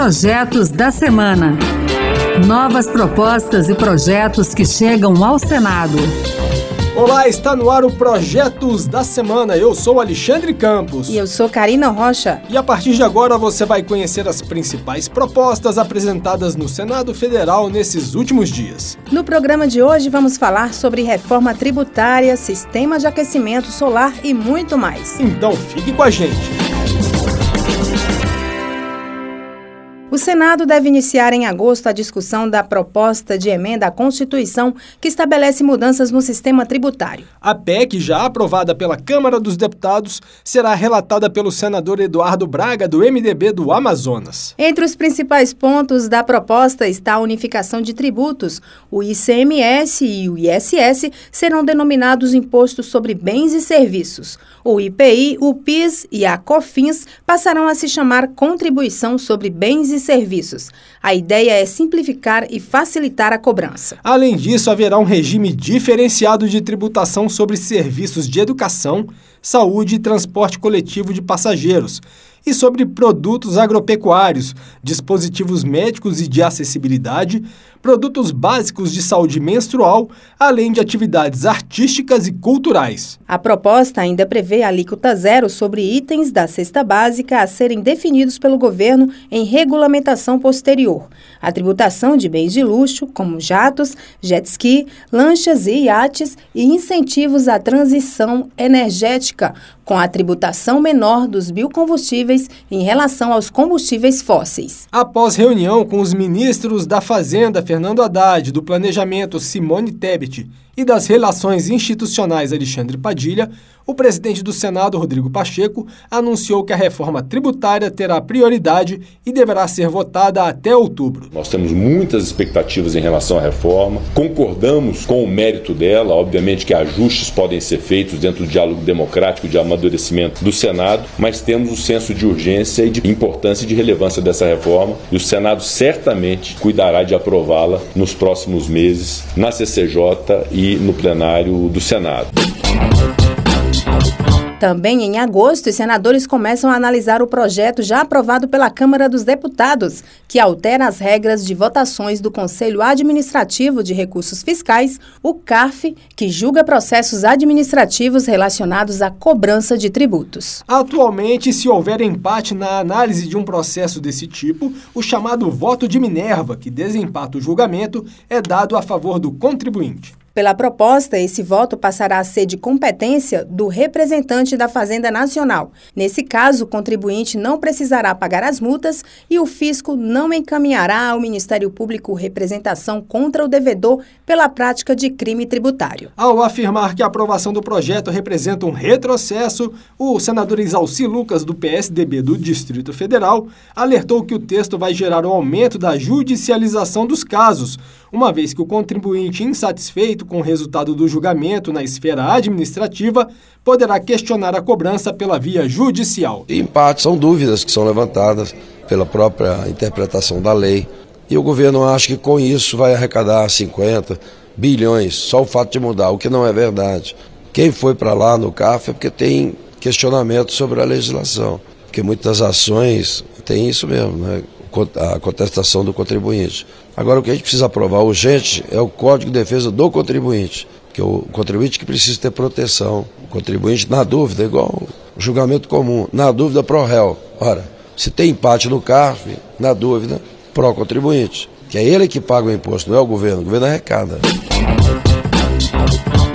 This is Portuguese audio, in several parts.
Projetos da Semana. Novas propostas e projetos que chegam ao Senado. Olá, está no ar o Projetos da Semana. Eu sou Alexandre Campos. E eu sou Karina Rocha. E a partir de agora você vai conhecer as principais propostas apresentadas no Senado Federal nesses últimos dias. No programa de hoje vamos falar sobre reforma tributária, sistema de aquecimento solar e muito mais. Então fique com a gente. O Senado deve iniciar em agosto a discussão da proposta de emenda à Constituição que estabelece mudanças no sistema tributário. A PEC, já aprovada pela Câmara dos Deputados, será relatada pelo senador Eduardo Braga, do MDB do Amazonas. Entre os principais pontos da proposta está a unificação de tributos. O ICMS e o ISS serão denominados impostos sobre bens e serviços. O IPI, o PIS e a COFINS passarão a se chamar Contribuição sobre Bens e serviços. A ideia é simplificar e facilitar a cobrança. Além disso, haverá um regime diferenciado de tributação sobre serviços de educação, saúde e transporte coletivo de passageiros e sobre produtos agropecuários, dispositivos médicos e de acessibilidade, produtos básicos de saúde menstrual, além de atividades artísticas e culturais. A proposta ainda prevê alíquota zero sobre itens da cesta básica a serem definidos pelo governo em regulamentação posterior. A tributação de bens de luxo, como jatos, jet ski, lanchas e iates, e incentivos à transição energética, com a tributação menor dos biocombustíveis em relação aos combustíveis fósseis. Após reunião com os ministros da Fazenda, Fernando Haddad, do Planejamento Simone Tebet e das Relações Institucionais Alexandre Padilha, o presidente do Senado, Rodrigo Pacheco, anunciou que a reforma tributária terá prioridade e deverá ser votada até outubro. Nós temos muitas expectativas em relação à reforma, concordamos com o mérito dela, obviamente que ajustes podem ser feitos dentro do diálogo democrático de amadurecimento do Senado, mas temos o senso de urgência e de importância e de relevância dessa reforma e o Senado certamente cuidará de aprová-la nos próximos meses na CCJ e no plenário do Senado. Também em agosto, os senadores começam a analisar o projeto já aprovado pela Câmara dos Deputados, que altera as regras de votações do Conselho Administrativo de Recursos Fiscais, o CARF, que julga processos administrativos relacionados à cobrança de tributos. Atualmente, se houver empate na análise de um processo desse tipo, o chamado voto de Minerva, que desempata o julgamento, é dado a favor do contribuinte. Pela proposta, esse voto passará a ser de competência do representante da Fazenda Nacional. Nesse caso, o contribuinte não precisará pagar as multas e o fisco não encaminhará ao Ministério Público representação contra o devedor pela prática de crime tributário. Ao afirmar que a aprovação do projeto representa um retrocesso, o senador Isalci Lucas, do PSDB do Distrito Federal, alertou que o texto vai gerar um aumento da judicialização dos casos, uma vez que o contribuinte insatisfeito com o resultado do julgamento na esfera administrativa poderá questionar a cobrança pela via judicial. Em parte, são dúvidas que são levantadas pela própria interpretação da lei. E o governo acha que com isso vai arrecadar 50 bilhões, só o fato de mudar, o que não é verdade. Quem foi para lá no CAF é porque tem questionamento sobre a legislação, porque muitas ações têm isso mesmo, né? A contestação do contribuinte. Agora, o que a gente precisa aprovar urgente é o Código de Defesa do Contribuinte, que é o contribuinte que precisa ter proteção. O contribuinte, na dúvida, igual o julgamento comum, na dúvida, pro réu. Ora, se tem empate no CARF, na dúvida, pró contribuinte. Que é ele que paga o imposto, não é o governo, o governo arrecada.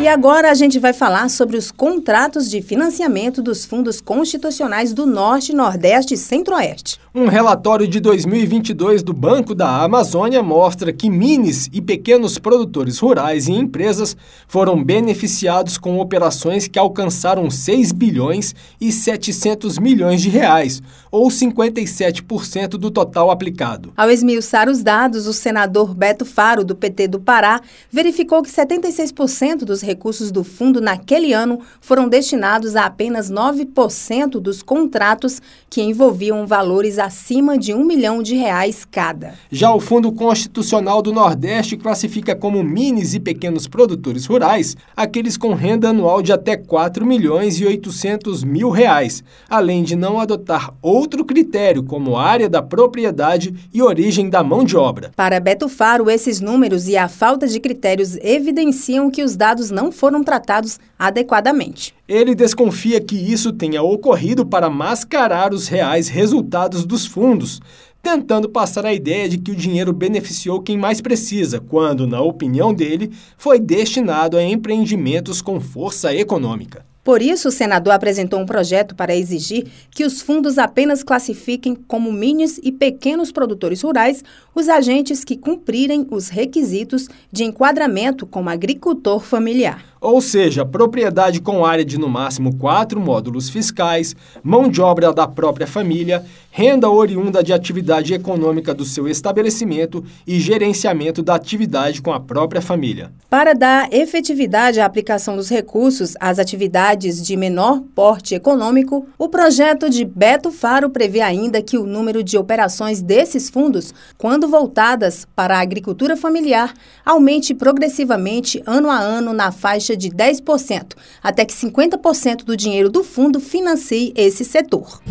E agora a gente vai falar sobre os contratos de financiamento dos fundos constitucionais do Norte, Nordeste e Centro-Oeste. Um relatório de 2022 do Banco da Amazônia mostra que minis e pequenos produtores rurais e empresas foram beneficiados com operações que alcançaram 6 bilhões e 700 milhões de reais, ou 57% do total aplicado. Ao esmiuçar os dados, o senador Beto Faro, do PT do Pará, verificou que 76% dos recursos recursos do fundo naquele ano foram destinados a apenas 9% dos contratos que envolviam valores acima de um milhão de reais cada. Já o Fundo Constitucional do Nordeste classifica como minis e pequenos produtores rurais aqueles com renda anual de até 4 milhões e 800 mil reais, além de não adotar outro critério como área da propriedade e origem da mão de obra. Para Beto Faro, esses números e a falta de critérios evidenciam que os dados não foram tratados adequadamente. Ele desconfia que isso tenha ocorrido para mascarar os reais resultados dos fundos, tentando passar a ideia de que o dinheiro beneficiou quem mais precisa, quando, na opinião dele, foi destinado a empreendimentos com força econômica. Por isso, o senador apresentou um projeto para exigir que os fundos apenas classifiquem como minis e pequenos produtores rurais os agentes que cumprirem os requisitos de enquadramento como agricultor familiar ou seja, propriedade com área de no máximo quatro módulos fiscais, mão de obra da própria família, renda oriunda de atividade econômica do seu estabelecimento e gerenciamento da atividade com a própria família. Para dar efetividade à aplicação dos recursos às atividades de menor porte econômico, o projeto de Beto Faro prevê ainda que o número de operações desses fundos, quando voltadas para a agricultura familiar, aumente progressivamente ano a ano na faixa de 10%, até que 50% do dinheiro do fundo financie esse setor.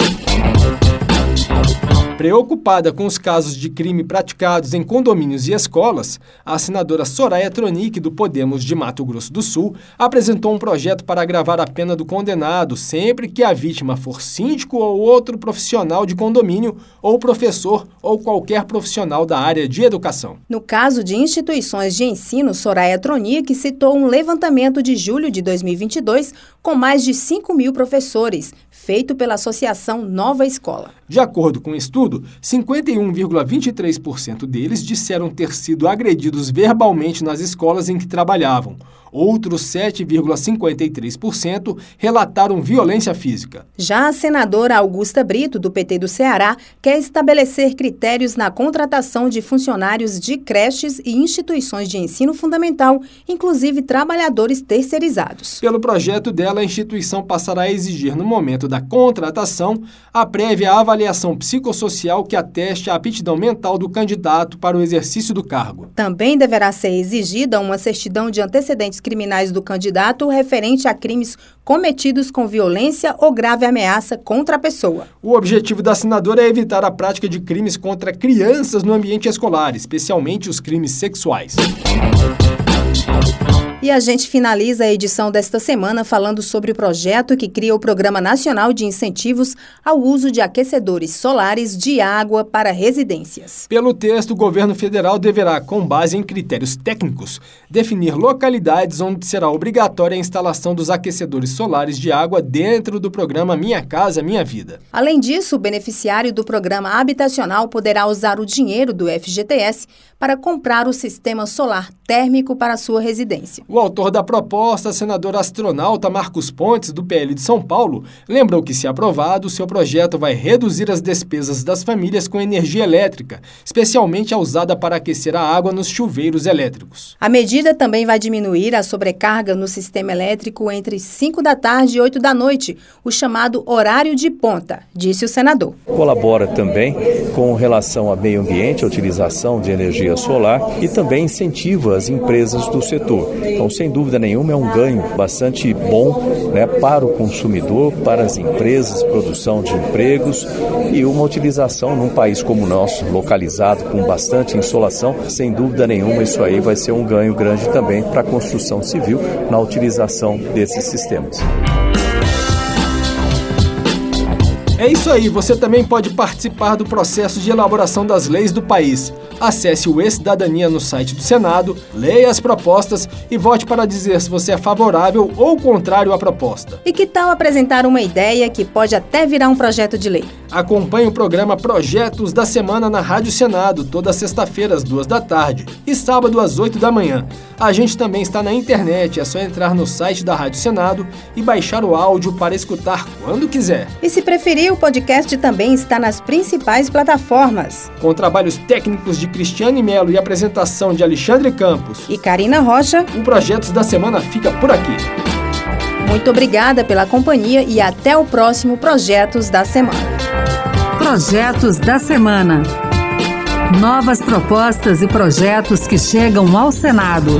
Preocupada com os casos de crime praticados em condomínios e escolas, a senadora Soraya Tronic, do Podemos de Mato Grosso do Sul, apresentou um projeto para agravar a pena do condenado sempre que a vítima for síndico ou outro profissional de condomínio, ou professor ou qualquer profissional da área de educação. No caso de instituições de ensino, Soraya Tronic citou um levantamento de julho de 2022 com mais de 5 mil professores, feito pela Associação Nova Escola. De acordo com o estudo, 51,23% deles disseram ter sido agredidos verbalmente nas escolas em que trabalhavam. Outros 7,53% relataram violência física. Já a senadora Augusta Brito, do PT do Ceará, quer estabelecer critérios na contratação de funcionários de creches e instituições de ensino fundamental, inclusive trabalhadores terceirizados. Pelo projeto dela, a instituição passará a exigir, no momento da contratação, a prévia avaliação psicossocial que ateste a aptidão mental do candidato para o exercício do cargo. Também deverá ser exigida uma certidão de antecedentes criminais do candidato referente a crimes cometidos com violência ou grave ameaça contra a pessoa. O objetivo da senadora é evitar a prática de crimes contra crianças no ambiente escolar, especialmente os crimes sexuais. E a gente finaliza a edição desta semana falando sobre o projeto que cria o Programa Nacional de Incentivos ao Uso de Aquecedores Solares de Água para Residências. Pelo texto, o governo federal deverá, com base em critérios técnicos, definir localidades onde será obrigatória a instalação dos aquecedores solares de água dentro do programa Minha Casa Minha Vida. Além disso, o beneficiário do programa habitacional poderá usar o dinheiro do FGTS para comprar o sistema solar térmico para sua residência. O autor da proposta, senador astronauta Marcos Pontes, do PL de São Paulo, lembrou que, se aprovado, seu projeto vai reduzir as despesas das famílias com energia elétrica, especialmente a usada para aquecer a água nos chuveiros elétricos. A medida também vai diminuir a sobrecarga no sistema elétrico entre 5 da tarde e 8 da noite, o chamado horário de ponta, disse o senador. Colabora também com relação ao meio ambiente, a utilização de energia solar e também incentiva as empresas do setor. Então, sem dúvida nenhuma, é um ganho bastante bom né, para o consumidor, para as empresas, produção de empregos e uma utilização num país como o nosso, localizado com bastante insolação. Sem dúvida nenhuma, isso aí vai ser um ganho grande também para a construção civil na utilização desses sistemas. É isso aí, você também pode participar do processo de elaboração das leis do país. Acesse o E-Cidadania no site do Senado, leia as propostas e vote para dizer se você é favorável ou contrário à proposta. E que tal apresentar uma ideia que pode até virar um projeto de lei? Acompanhe o programa Projetos da Semana na Rádio Senado, toda sexta-feira às duas da tarde e sábado às oito da manhã. A gente também está na internet, é só entrar no site da Rádio Senado e baixar o áudio para escutar quando quiser. E se preferir, o podcast também está nas principais plataformas. Com trabalhos técnicos de Cristiane Melo e apresentação de Alexandre Campos e Karina Rocha, o Projetos da Semana fica por aqui. Muito obrigada pela companhia e até o próximo Projetos da Semana. Projetos da Semana. Novas propostas e projetos que chegam ao Senado.